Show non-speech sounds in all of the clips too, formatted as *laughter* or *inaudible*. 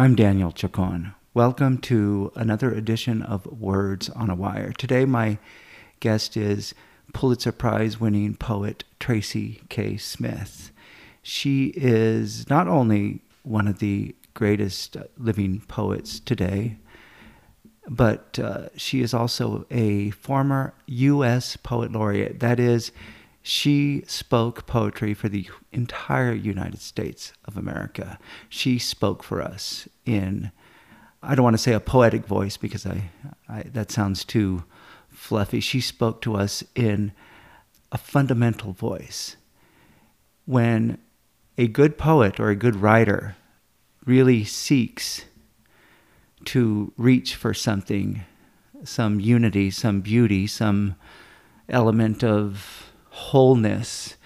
I'm Daniel Chacon. Welcome to another edition of Words on a Wire. Today, my guest is Pulitzer Prize winning poet Tracy K. Smith. She is not only one of the greatest living poets today, but uh, she is also a former U.S. Poet Laureate. That is, she spoke poetry for the entire United States of America. She spoke for us in, I don't want to say a poetic voice because I, I that sounds too fluffy. She spoke to us in a fundamental voice. When a good poet or a good writer really seeks to reach for something, some unity, some beauty, some element of wholeness.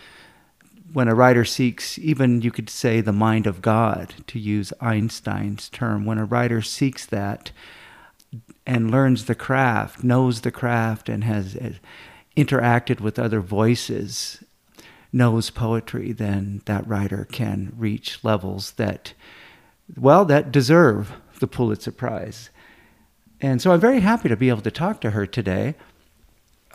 When a writer seeks, even you could say the mind of God, to use Einstein's term, when a writer seeks that and learns the craft, knows the craft, and has interacted with other voices, knows poetry, then that writer can reach levels that, well, that deserve the Pulitzer Prize. And so I'm very happy to be able to talk to her today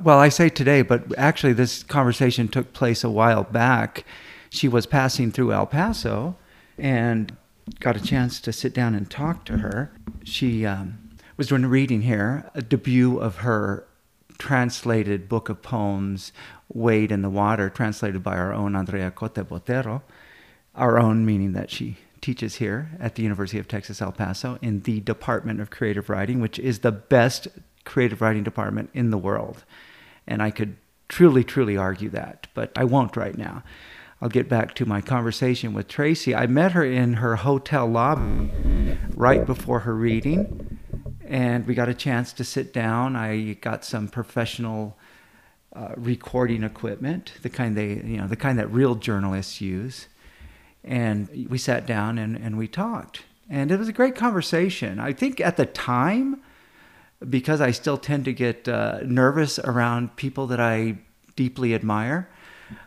well, I say today, but actually, this conversation took place a while back. She was passing through El Paso and got a chance to sit down and talk to her. She um, was doing a reading here, a debut of her translated book of poems, Wade in the Water, translated by our own Andrea Cote Botero. Our own meaning that she teaches here at the University of Texas El Paso in the Department of Creative Writing, which is the best creative writing department in the world. And I could truly, truly argue that, but I won't right now. I'll get back to my conversation with Tracy. I met her in her hotel lobby right before her reading, and we got a chance to sit down. I got some professional uh, recording equipment, the kind they, you know, the kind that real journalists use. And we sat down and, and we talked. And it was a great conversation. I think at the time, because I still tend to get uh, nervous around people that I deeply admire,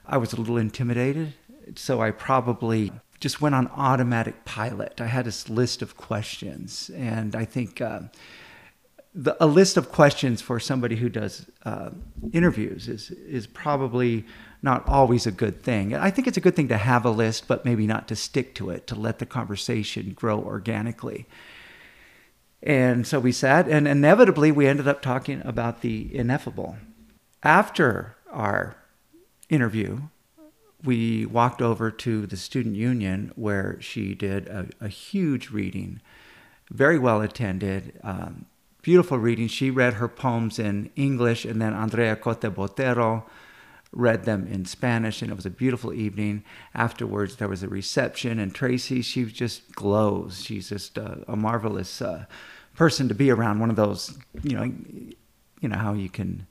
I was a little intimidated. So I probably just went on automatic pilot. I had this list of questions, and I think uh, the, a list of questions for somebody who does uh, interviews is is probably not always a good thing. I think it's a good thing to have a list, but maybe not to stick to it, to let the conversation grow organically. And so we sat, and inevitably we ended up talking about the ineffable. After our interview, we walked over to the student union where she did a, a huge reading, very well attended, um, beautiful reading. She read her poems in English, and then Andrea Cote Botero read them in Spanish, and it was a beautiful evening. Afterwards, there was a reception, and Tracy, she just glows. She's just a, a marvelous uh, person to be around. One of those, you know, you know how you can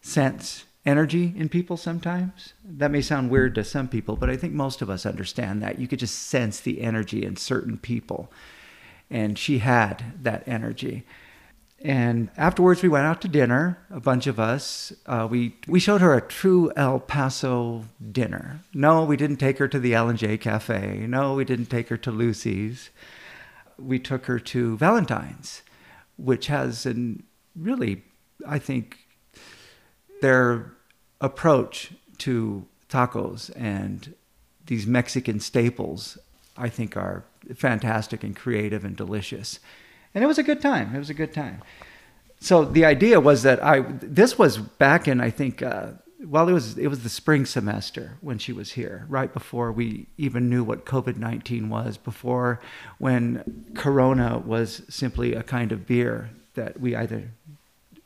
sense energy in people sometimes. That may sound weird to some people, but I think most of us understand that. You could just sense the energy in certain people, and she had that energy. And afterwards, we went out to dinner. A bunch of us. Uh, we we showed her a true El Paso dinner. No, we didn't take her to the L and J Cafe. No, we didn't take her to Lucy's. We took her to Valentine's, which has an really, I think, their approach to tacos and these Mexican staples, I think, are fantastic and creative and delicious and it was a good time. It was a good time. So the idea was that I this was back in I think uh, well it was it was the spring semester when she was here, right before we even knew what COVID nineteen was, before when Corona was simply a kind of beer that we either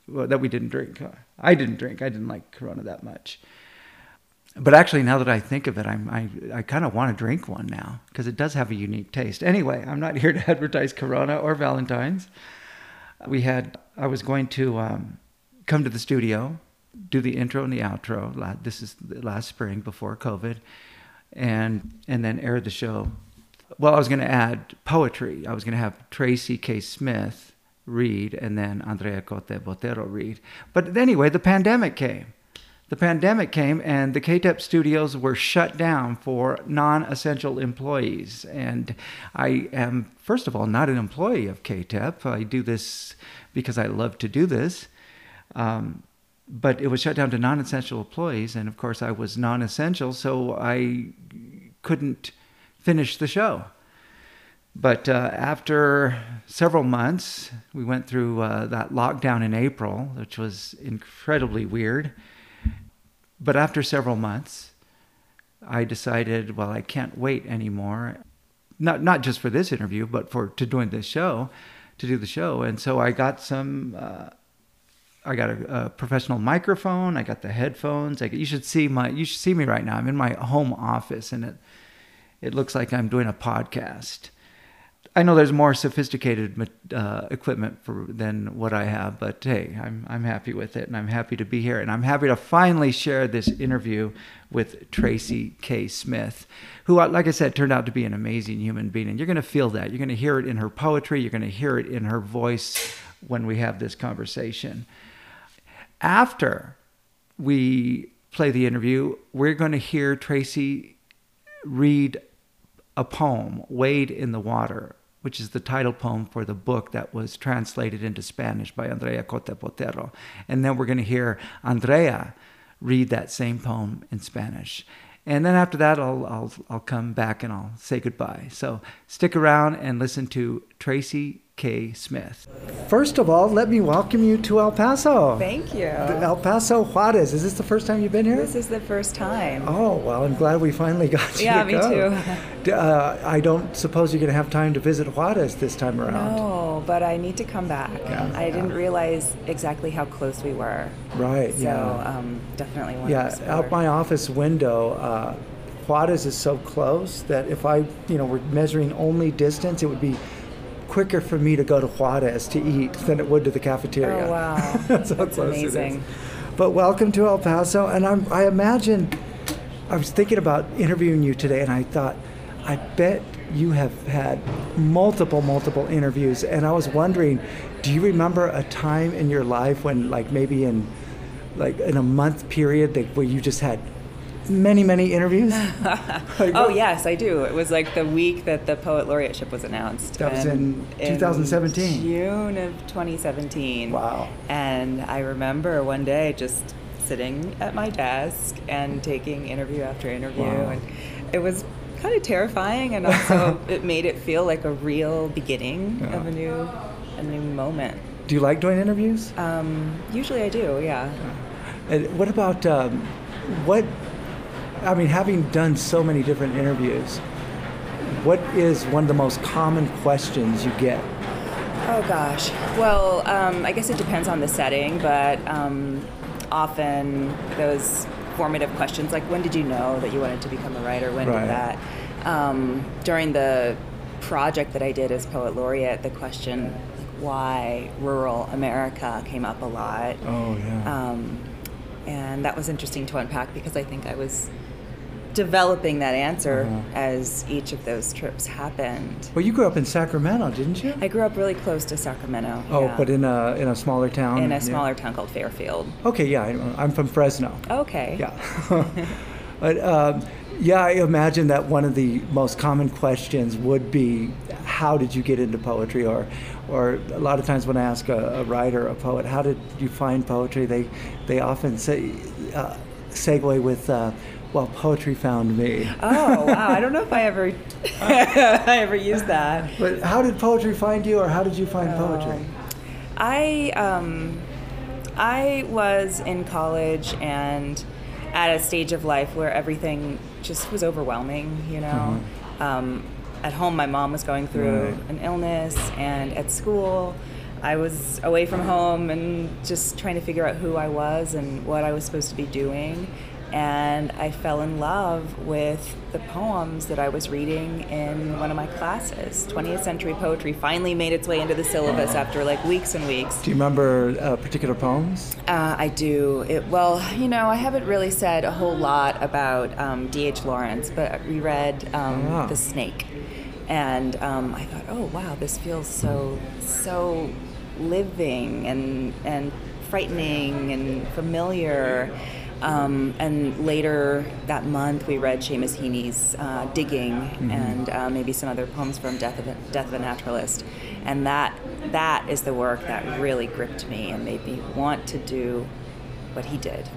well, that we didn't drink. I didn't drink. I didn't like Corona that much. But actually, now that I think of it, I'm, I, I kind of want to drink one now because it does have a unique taste. Anyway, I'm not *laughs* here to advertise Corona or Valentine's. We had, I was going to um, come to the studio, do the intro and the outro. This is last spring before COVID, and and then air the show. Well, I was going to add poetry. I was going to have Tracy K. Smith read and then Andrea Cote Botero read. But anyway, the pandemic came the pandemic came and the KTEP studios were shut down for non essential employees. And I am, first of all, not an employee of KTEP. I do this because I love to do this. Um, but it was shut down to non essential employees. And of course, I was non essential, so I couldn't finish the show. But uh, after several months, we went through uh, that lockdown in April, which was incredibly weird. But after several months, I decided, well, I can't wait anymore. Not not just for this interview, but for to join this show, to do the show. And so I got some. Uh, I got a, a, professional microphone. I got the headphones. I, you should see my. You should see me right now. I'm in my home office, and it it looks like I'm doing a podcast. I know there's more sophisticated uh, equipment for than what I have, but hey, I'm I'm happy with it, and I'm happy to be here, and I'm happy to finally share this interview with Tracy K. Smith, who, uh, like I said, turned out to be an amazing human being, and you're going to feel that. You're going to hear it in her poetry. You're going to hear it in her voice when we have this conversation. After we play the interview, we're going to hear Tracy read a poem, Wade in the Water, which is the title poem for the book that was translated into Spanish by Andrea Cote Botero. And then we're going to hear Andrea read that same poem in Spanish. And then after that, I'll, I'll, I'll come back and I'll say goodbye. So stick around and listen to Tracy K. Smith. First of all, let me welcome you to El Paso. Thank you. El Paso Juarez. Is this the first time you've been here? This is the first time. Oh, well, I'm glad we finally got you yeah, to me go. too. Uh, I don't suppose you're going to have time to visit Juarez this time around. No, but I need to come back. Yeah, I yeah. didn't realize exactly how close we were. Right, So yeah. um, definitely want yeah, to explore. out my office window, uh, Juarez is so close that if I, you know, were measuring only distance, it would be quicker for me to go to Juarez to eat than it would to the cafeteria. Oh, wow. *laughs* That's That's close it is. amazing. But welcome to El Paso, and I'm, I imagine I was thinking about interviewing you today, and I thought, I bet you have had multiple, multiple interviews, and I was wondering, do you remember a time in your life when, like, maybe in like in a month period, that, where you just had many, many interviews? *laughs* Like, Oh yes, I do. It was like the week that the poet laureateship was announced. That was in 2017. June of 2017. Wow. And I remember one day just sitting at my desk and taking interview after interview, Wow. and it was kind of terrifying, and also *laughs* it made it feel like a real beginning Yeah. of a new, a new moment. Do you like doing interviews? Um, usually I do, yeah. And what about um, what? I mean, having done so many different interviews, what is one of the most common questions you get? Oh gosh. Well, um, I guess it depends on the setting, but um, often those formative questions, like when did you know that you wanted to become a writer? When Right. did that? Um, during the project that I did as poet laureate, the question why rural America came up a lot. Oh yeah. Um, and that was interesting to unpack because I think I was developing that answer Uh-huh. as each of those trips happened. well, you grew up in Sacramento, didn't you? I grew up really close to Sacramento. oh, yeah. but in a in a smaller town. in a Yeah. smaller town called Fairfield. Okay, yeah, I'm from Fresno. Okay. Yeah. *laughs* but um, yeah, I imagine that one of the most common questions would be, how did you get into poetry? Or, or a lot of times when I ask a, a writer, a poet, how did you find poetry? They, they often say, uh, segue with, uh, well, poetry found me. Oh wow! I don't know if I ever, *laughs* *laughs* I ever used that. But how did poetry find you, or how did you find poetry? Um, I um, I was in college and at a stage of life where everything just was overwhelming. You know, um, at home my mom was going through Right. an illness, and at school. I was away from home and just trying to figure out who I was and what I was supposed to be doing. And I fell in love with the poems that I was reading in one of my classes. 20th century poetry finally made its way into the syllabus after like weeks and weeks. Do you remember uh, particular poems? Uh, I do. It, well, you know, I haven't really said a whole lot about um, D.H. Lawrence, but we read um, Ah. The Snake. And um, I thought, oh, wow, this feels so, so living and, and frightening and familiar. Um, and later that month, we read Seamus Heaney's uh, Digging mm-hmm. and uh, maybe some other poems from Death of, a, Death of a Naturalist. And that, that is the work that really gripped me and made me want to do what he did.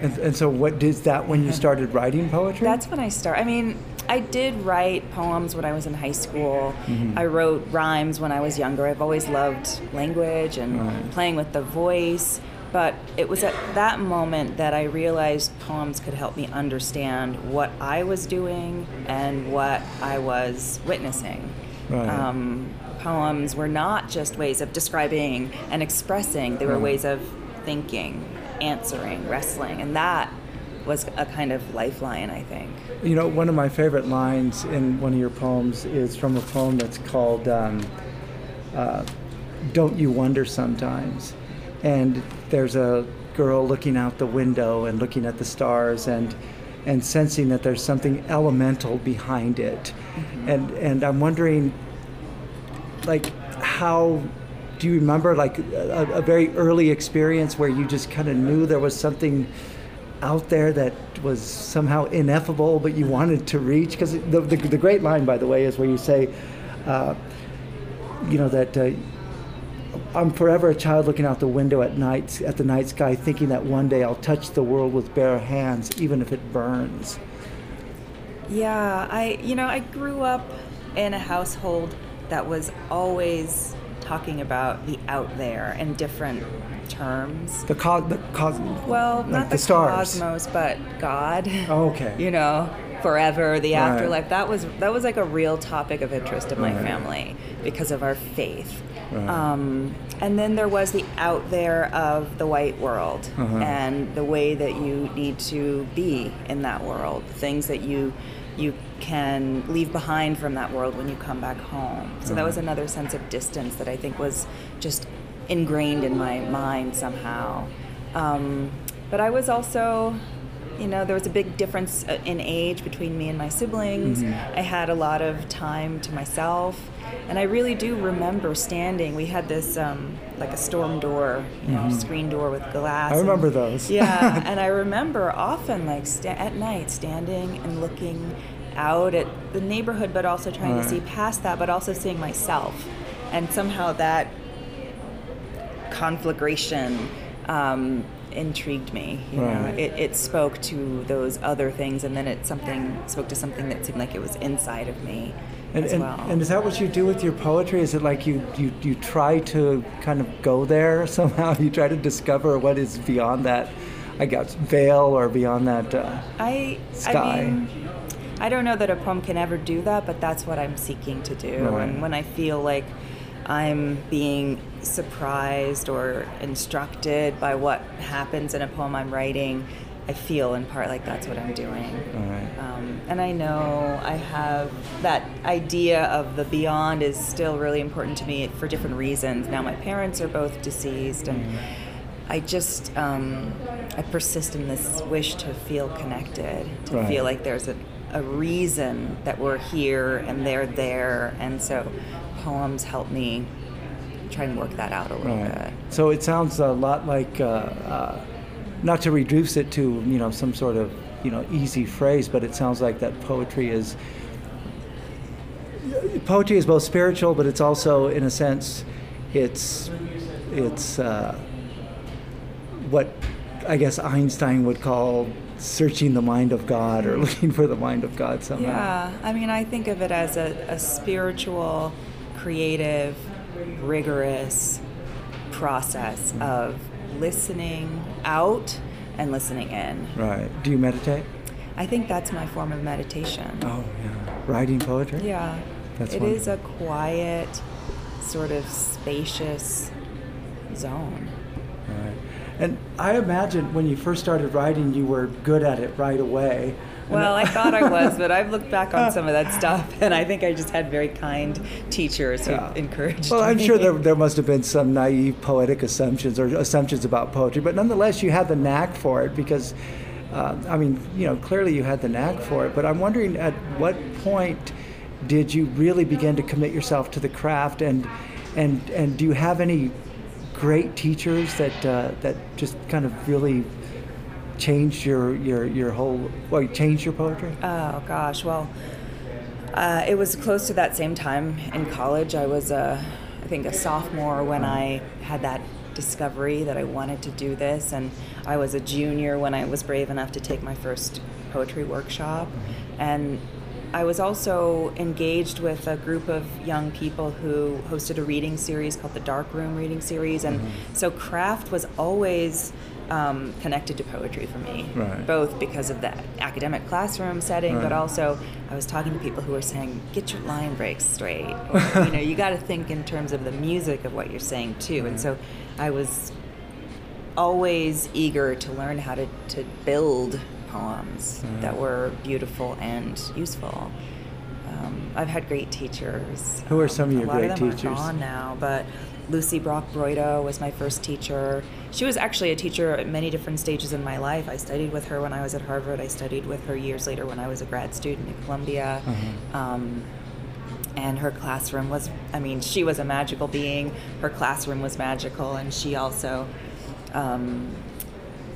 And, and so, what is that when you *laughs* started writing poetry? That's when I started. I mean, I did write poems when I was in high school. Mm-hmm. I wrote rhymes when I was younger. I've always loved language and right. playing with the voice. But it was at that moment that I realized poems could help me understand what I was doing and what I was witnessing. Right. Um, poems were not just ways of describing and expressing, they were ways of thinking, answering, wrestling. And that was a kind of lifeline, I think. You know, one of my favorite lines in one of your poems is from a poem that's called um, uh, Don't You Wonder Sometimes? And there's a girl looking out the window and looking at the stars and and sensing that there's something elemental behind it. Mm-hmm. And and I'm wondering like how do you remember like a, a very early experience where you just kind of knew there was something out there that was somehow ineffable but you wanted to reach because the, the, the, great line by the way is where you say uh, you know that uh, I'm forever a child looking out the window at night at the night sky, thinking that one day I'll touch the world with bare hands, even if it burns. Yeah, I you know I grew up in a household that was always talking about the out there in different terms. The cos, the cos. Well, like not the, the stars. cosmos, but God. Oh, okay. *laughs* you know, forever, the right. afterlife. That was that was like a real topic of interest in my right. family because of our faith. Right. Um, and then there was the out there of the white world uh-huh. and the way that you need to be in that world, things that you you can leave behind from that world when you come back home. So uh-huh. that was uh-huh. another sense of distance that I think was just ingrained in my mind somehow. Um, but I was also you know, there was a big difference uh, in age between me and my siblings. Mm-hmm. I had a lot of time to myself. And I really do remember standing. We had this um, like a storm door, you know, mm-hmm. screen door with glass. I remember and, those. yeah, *laughs* and I remember often like sta- at night standing and looking out at the neighborhood, but also trying right. to see past that, but also seeing myself, and somehow that conflagration um, intrigued me. You right. know, it, it spoke to those other things, and then it something spoke to something that seemed like it was inside of me. And, and, well. and, is that what you do with your poetry? Is it like you, you, you try to kind of go there *laughs* somehow? You try to discover what is beyond that, I guess, veil or beyond that uh, I, sky? I mean, I don't know that a poem can ever do that, but that's what I'm seeking to do. Right. And when I feel like I'm being surprised or instructed by what happens in a poem I'm writing, I feel in part like that's what I'm doing. Um, and I know I have that idea of the beyond is still really important to me for different reasons. Now my parents are both deceased, and. I just um, I persist in this wish to feel connected, to right. feel like there's a, a reason that we're here and they're there, and so poems help me try and work that out a little right. bit. So it sounds a lot like, uh, uh, not to reduce it to you know some sort of you know easy phrase, but it sounds like that poetry is poetry is both spiritual, but it's also in a sense it's it's uh, what I guess Einstein would call searching the mind of God or *laughs* looking for the mind of God somehow. Yeah, I mean, I think of it as a, a spiritual creative, rigorous process of listening out and listening in. Right. Do you meditate? I think that's my form of meditation. Oh, yeah. Writing poetry? Yeah. That's it wonderful. is a quiet, sort of spacious zone. Right. And I imagine when you first started writing, you were good at it right away. Well, I thought I was, but I've looked back on some of that *laughs* stuff, and I think I just had very kind teachers who yeah. encouraged well, me. I'm sure there, there must have been some naive poetic assumptions or assumptions about poetry, but nonetheless, you had the knack for it because, uh, I mean, you know, clearly you had the knack for it. But I'm wondering at what point did you really begin to commit yourself to the craft, and and and do you have any great teachers that uh, that just kind of really changed your your your whole? Well, you changed your poetry. Oh gosh, well, uh, it was close to that same time in college. I was a, I think a sophomore when I had that discovery that I wanted to do this, and I was a junior when I was brave enough to take my first poetry workshop, and I was also engaged with a group of young people who hosted a reading series called the Dark Room Reading Series, and mm-hmm. so craft was always um, connected to poetry for me, right. both because of the academic classroom setting, right. but also I was talking to people who were saying, "Get your line breaks straight," *laughs* or, you know, you got to think in terms of the music of what you're saying too, and so I was always eager to learn how to, to build poems that were beautiful and useful. Um, I've had great teachers. Who are some um, of your great of them teachers? Now, but Lucie Brock-Broido was my first teacher. She was actually a teacher at many different stages in my life. I studied with her when I was at Harvard. I studied with her years later when I was a grad student at Columbia. Mm-hmm. Um, and her classroom was, I mean, she was a magical being. Her classroom was magical, and she also um,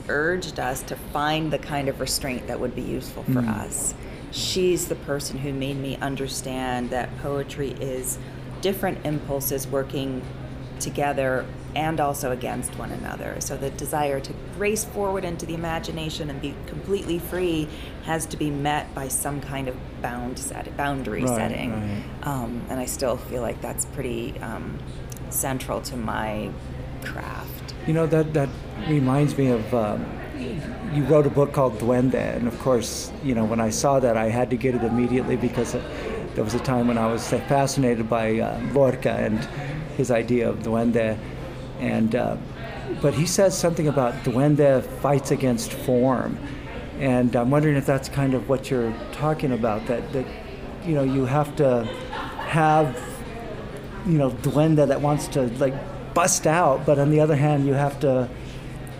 urged us to find the kind of restraint that would be useful for mm. us. She's the person who made me understand that poetry is different impulses working together and also against one another. So the desire to race forward into the imagination and be completely free has to be met by some kind of bound set, boundary right, setting. Right. Um, and I still feel like that's pretty um, central to my craft. You know that that reminds me of. Um, you wrote a book called Duende, and of course, you know when I saw that, I had to get it immediately because there was a time when I was fascinated by uh, Lorca and his idea of Duende, and uh, but he says something about Duende fights against form, and I'm wondering if that's kind of what you're talking about. That that you know you have to have you know Duende that wants to like bust out, but on the other hand, you have to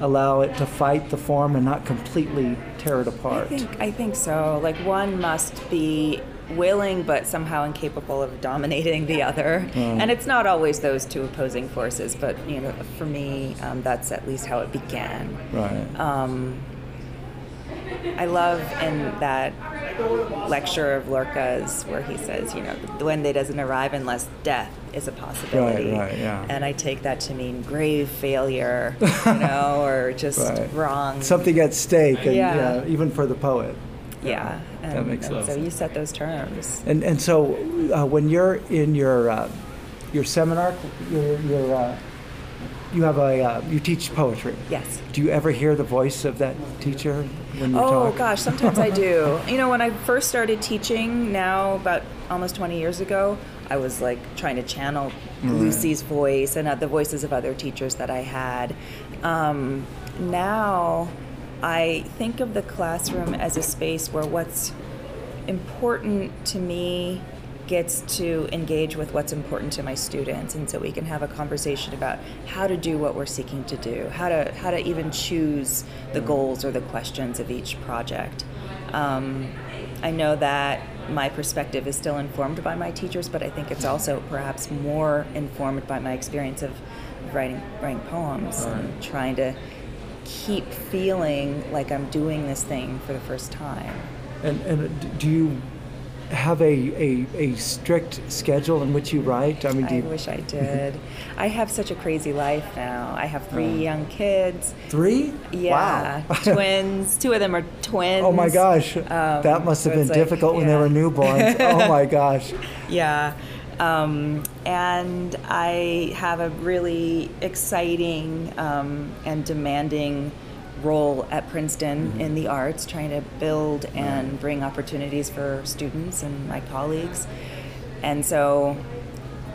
allow it to fight the form and not completely tear it apart. I think I think so. Like one must be willing but somehow incapable of dominating the other. Mm. And it's not always those two opposing forces, but you know, for me, um, that's at least how it began. Right. Um, I love in that lecture of Lorca's where he says, you know, the Duende doesn't arrive unless death is a possibility. Right, right, yeah. And I take that to mean grave failure, you *laughs* know, or just right. wrong. Something at stake, and, yeah. yeah. even for the poet. Yeah, and, that makes sense. So you set those terms. And and so uh, when you're in your uh, your seminar, your, your uh, you have a uh, you teach poetry. Yes. Do you ever hear the voice of that teacher when you oh, talk? gosh, sometimes I do. *laughs* You know, when I first started teaching, now about almost 20 years ago, I was like trying to channel right. Lucie's voice and the voices of other teachers that I had. Um, now, I think of the classroom as a space where what's important to me gets to engage with what's important to my students and so we can have a conversation about how to do what we're seeking to do how to how to even choose the goals or the questions of each project um, i know that my perspective is still informed by my teachers but i think it's also perhaps more informed by my experience of writing writing poems right. and trying to keep feeling like i'm doing this thing for the first time and, and do you have a, a, a strict schedule in which you write? I mean, I you... wish I *laughs* did. I have such a crazy life now. I have three uh, young kids. Three? Yeah, wow. *laughs* twins. Two of them are twins. Oh my gosh, um, that must have so been difficult like, when yeah. they were newborns. oh my *laughs* gosh. Yeah. Um, and I have a really exciting um, and demanding role at Princeton mm-hmm. in the arts, trying to build and bring opportunities for students and my colleagues. And so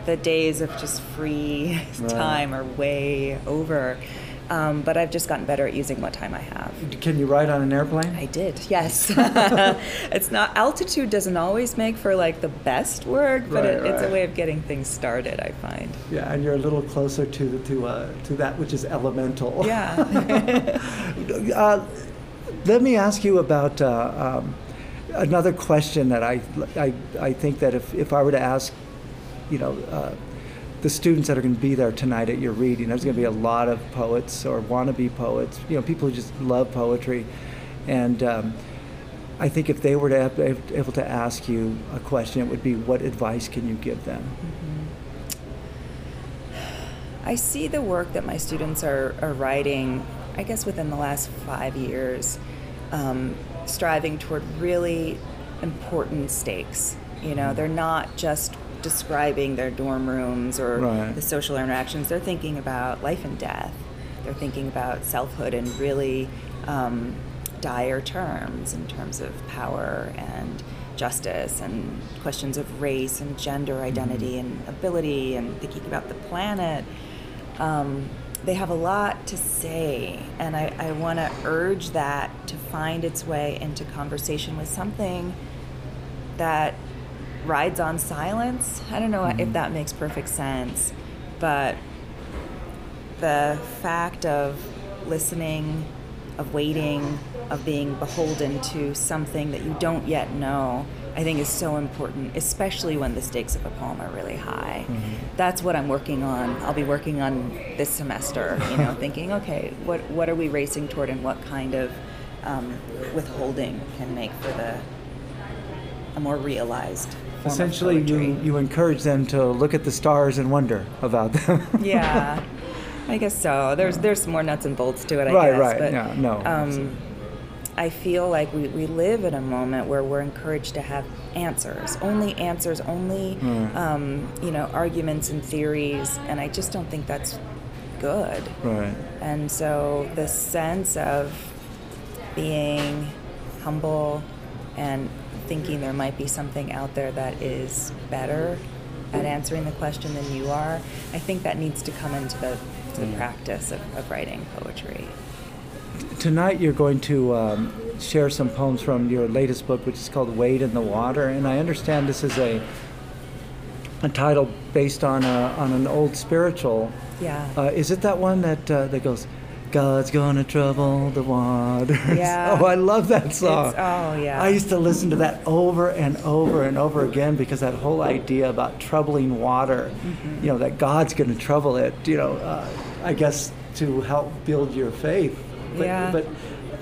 the days of just free *laughs* right. time are way over. Um, but I've just gotten better at using what time I have. Can you ride on an airplane? I did, yes. *laughs* it's not altitude doesn't always make for like the best work, but right, it, right. it's a way of getting things started. I find. Yeah, and you're a little closer to to uh, to that which is elemental. Yeah. *laughs* *laughs* uh, let me ask you about. Uh, um, another question that I, I, I think that if, if I were to ask, you know, uh, the students that are going to be there tonight at your reading. There's going to be a lot of poets or wannabe poets, you know, people who just love poetry. And um, I think if they were to be able to ask you a question, it would be, what advice can you give them? Mm-hmm. I see the work that my students are, are writing, I guess within the last five years, um, striving toward really important stakes. You know, they're not just describing their dorm rooms or right. the social interactions. They're thinking about life and death. They're thinking about selfhood in really um, dire terms, in terms of power and justice and questions of race and gender mm-hmm. identity mm-hmm. and ability and thinking about the planet. Um, they have a lot to say, and I, I want to urge that to find its way into conversation with something that rides on silence. I don't know mm-hmm. if that makes perfect sense, but the fact of listening, of waiting, of being beholden to something that you don't yet know, I think is so important, especially when the stakes of a poem are really high. Mm-hmm. That's what I'm working on. I'll be working on this semester, you know, *laughs* thinking, okay, what, what are we racing toward and what kind of um, withholding can make for the a more realized essentially you you encourage them to look at the stars and wonder about them. *laughs* yeah, I guess so. There's there's more nuts and bolts to it. I right, guess, right, right. Yeah, no. Um, I feel like we, we live in a moment where we're encouraged to have answers, only answers, only mm. um, you know arguments and theories, and I just don't think that's good. Right. And so the sense of being humble and thinking there might be something out there that is better at answering the question than you are, I think that needs to come into the, to the mm. practice of, of, writing poetry. Tonight, you're going to um, share some poems from your latest book, which is called Wade in the Water. And I understand this is a, a title based on, a, on an old spiritual. Yeah. Uh, is it that one that, uh, that goes, God's gonna trouble the waters. Yeah. *laughs* oh, I love that song. It's, oh, yeah. I used to listen to that over and over and over again because that whole idea about troubling water, mm-hmm. you know, that God's gonna trouble it, you know, uh, I guess to help build your faith. But, yeah. But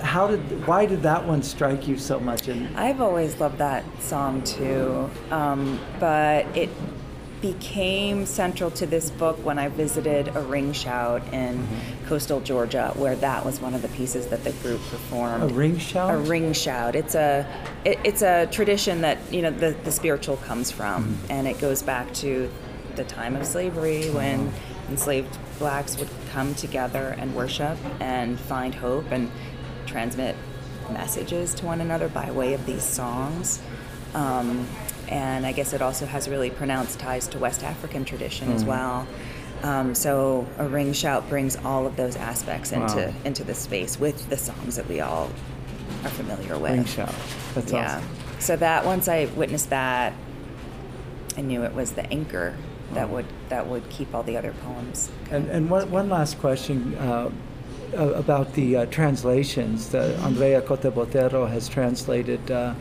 how did, why did that one strike you so much? And I've always loved that song too, um, but it became central to this book when I visited a ring shout in mm-hmm. coastal Georgia, where that was one of the pieces that the group performed. A ring shout. A ring shout. It's a it, it's a tradition that you know the the spiritual comes from, mm-hmm. and it goes back to the time of slavery when mm-hmm. enslaved blacks would come together and worship and find hope and transmit messages to one another by way of these songs. Um, and I guess it also has really pronounced ties to West African tradition mm. as well. Um, so a ring shout brings all of those aspects into wow. into the space with the songs that we all are familiar with. Ring shout, that's yeah. Awesome. So that once I witnessed that, I knew it was the anchor that would that would keep all the other poems. And, and one, one last question. Uh, about the uh, translations, the Andrea Cote Botero has translated uh,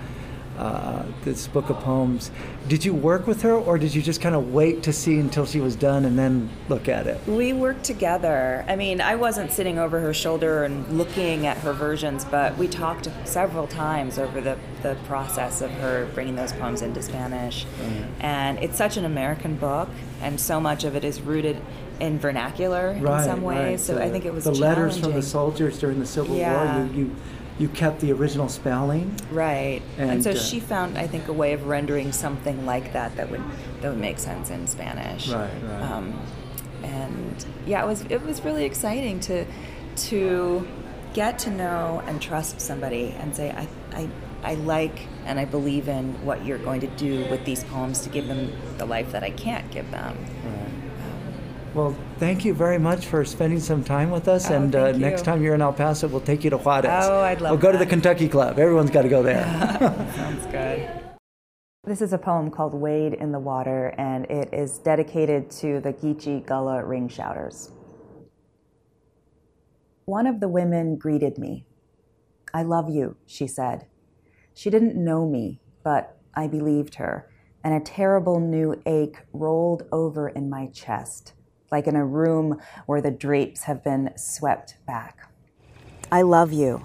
uh, this book of poems. Did you work with her, or did you just kind of wait to see until she was done and then look at it? We worked together. I mean, I wasn't sitting over her shoulder and looking at her versions, but we talked several times over the, the process of her bringing those poems into Spanish. Mm-hmm. And it's such an American book, and so much of it is rooted in vernacular right, in some ways. Right. So I think it was the letters from the soldiers during the Civil yeah. War. You, you you kept the original spelling. Right. And, and so uh, she found, I think, a way of rendering something like that that would that would make sense in Spanish. Right. Right. Um, and yeah, it was it was really exciting to to get to know and trust somebody and say I I I like and I believe in what you're going to do with these poems to give them the life that I can't give them. Right. Well, thank you very much for spending some time with us. Oh, and uh, next time you're in El Paso, we'll take you to Juarez. Oh, I'd love We'll go that. to the Kentucky Club. Everyone's got to go there. *laughs* Sounds good. This is a poem called Wade in the Water, and it is dedicated to the Geechee Gullah ring shouters. One of the women greeted me. I love you, she said. She didn't know me, but I believed her and a terrible new ache rolled over in my chest, like in a room where the drapes have been swept back. I love you.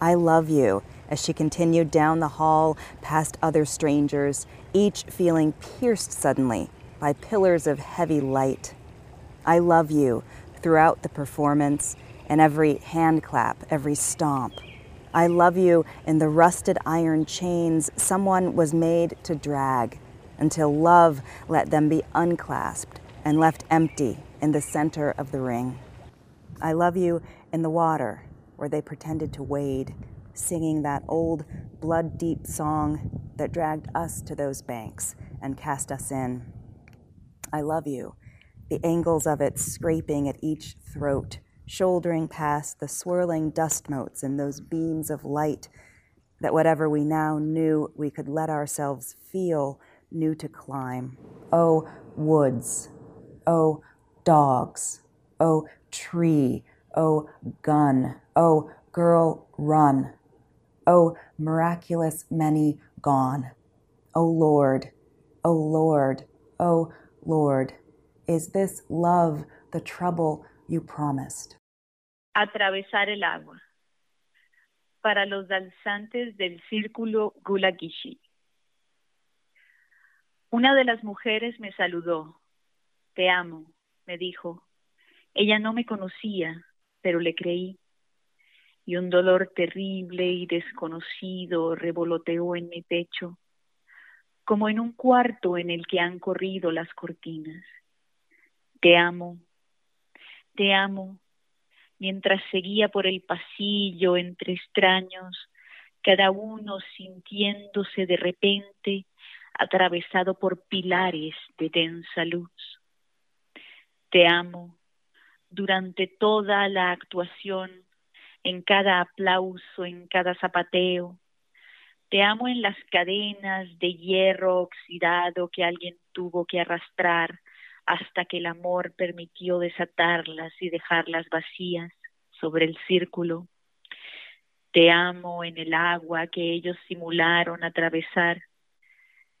I love you, as she continued down the hall past other strangers, each feeling pierced suddenly by pillars of heavy light. I love you throughout the performance and every hand clap, every stomp. I love you in the rusted iron chains someone was made to drag until love let them be unclasped and left empty in the center of the ring. I love you in the water where they pretended to wade, singing that old blood deep song that dragged us to those banks and cast us in. I love you, the angles of it scraping at each throat shouldering past the swirling dust motes and those beams of light that whatever we now knew we could let ourselves feel knew to climb. Oh, woods. Oh, dogs. Oh, tree. Oh, gun. Oh, girl, run. Oh, miraculous many gone. Oh, Lord. Oh, Lord. Oh, Lord. Is this love the trouble you promised? Atravesar el agua. Para los danzantes del círculo Gullah Geechee. Una de las mujeres me saludó. Te amo, me dijo. Ella no me conocía, pero le creí. Y un dolor terrible y desconocido revoloteó en mi pecho, como en un cuarto en el que han corrido las cortinas. Te amo, te amo, mientras seguía por el pasillo entre extraños, cada uno sintiéndose de repente atravesado por pilares de densa luz. Te amo durante toda la actuación, en cada aplauso, en cada zapateo. Te amo en las cadenas de hierro oxidado que alguien tuvo que arrastrar hasta que el amor permitió desatarlas y dejarlas vacías sobre el círculo. Te amo en el agua que ellos simularon atravesar,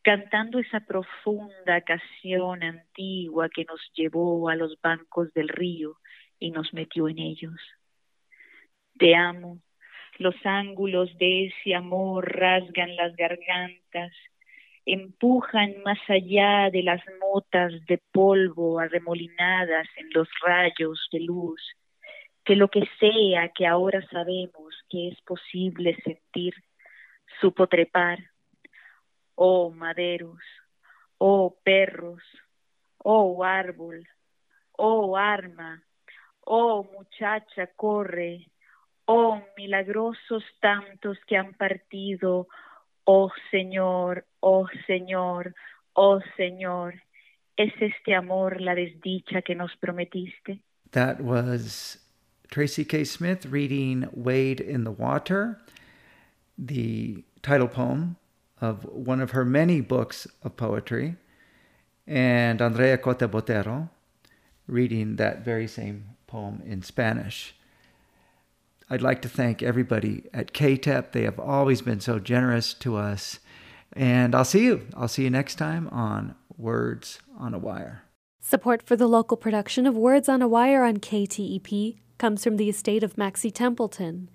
cantando esa profunda canción antigua que nos llevó a los bancos del río y nos metió en ellos. Te amo, los ángulos de ese amor rasgan las gargantas empujan más allá de las motas de polvo arremolinadas en los rayos de luz, que lo que sea que ahora sabemos que es posible sentir, supo trepar. Oh maderos, oh perros, oh árbol, oh arma, oh muchacha corre, oh milagrosos tantos que han partido, oh Señor, oh Señor, oh Señor, ¿es este amor la desdicha que nos prometiste? That was Tracy K. Smith reading Wade in the Water, the title poem of one of her many books of poetry, and Andrea Cote Botero reading that very same poem in Spanish. I'd like to thank everybody at KTEP. They have always been so generous to us. And I'll see you. I'll see you next time on Words on a Wire. Support for the local production of Words on a Wire on KTEP comes from the estate of Maxie Templeton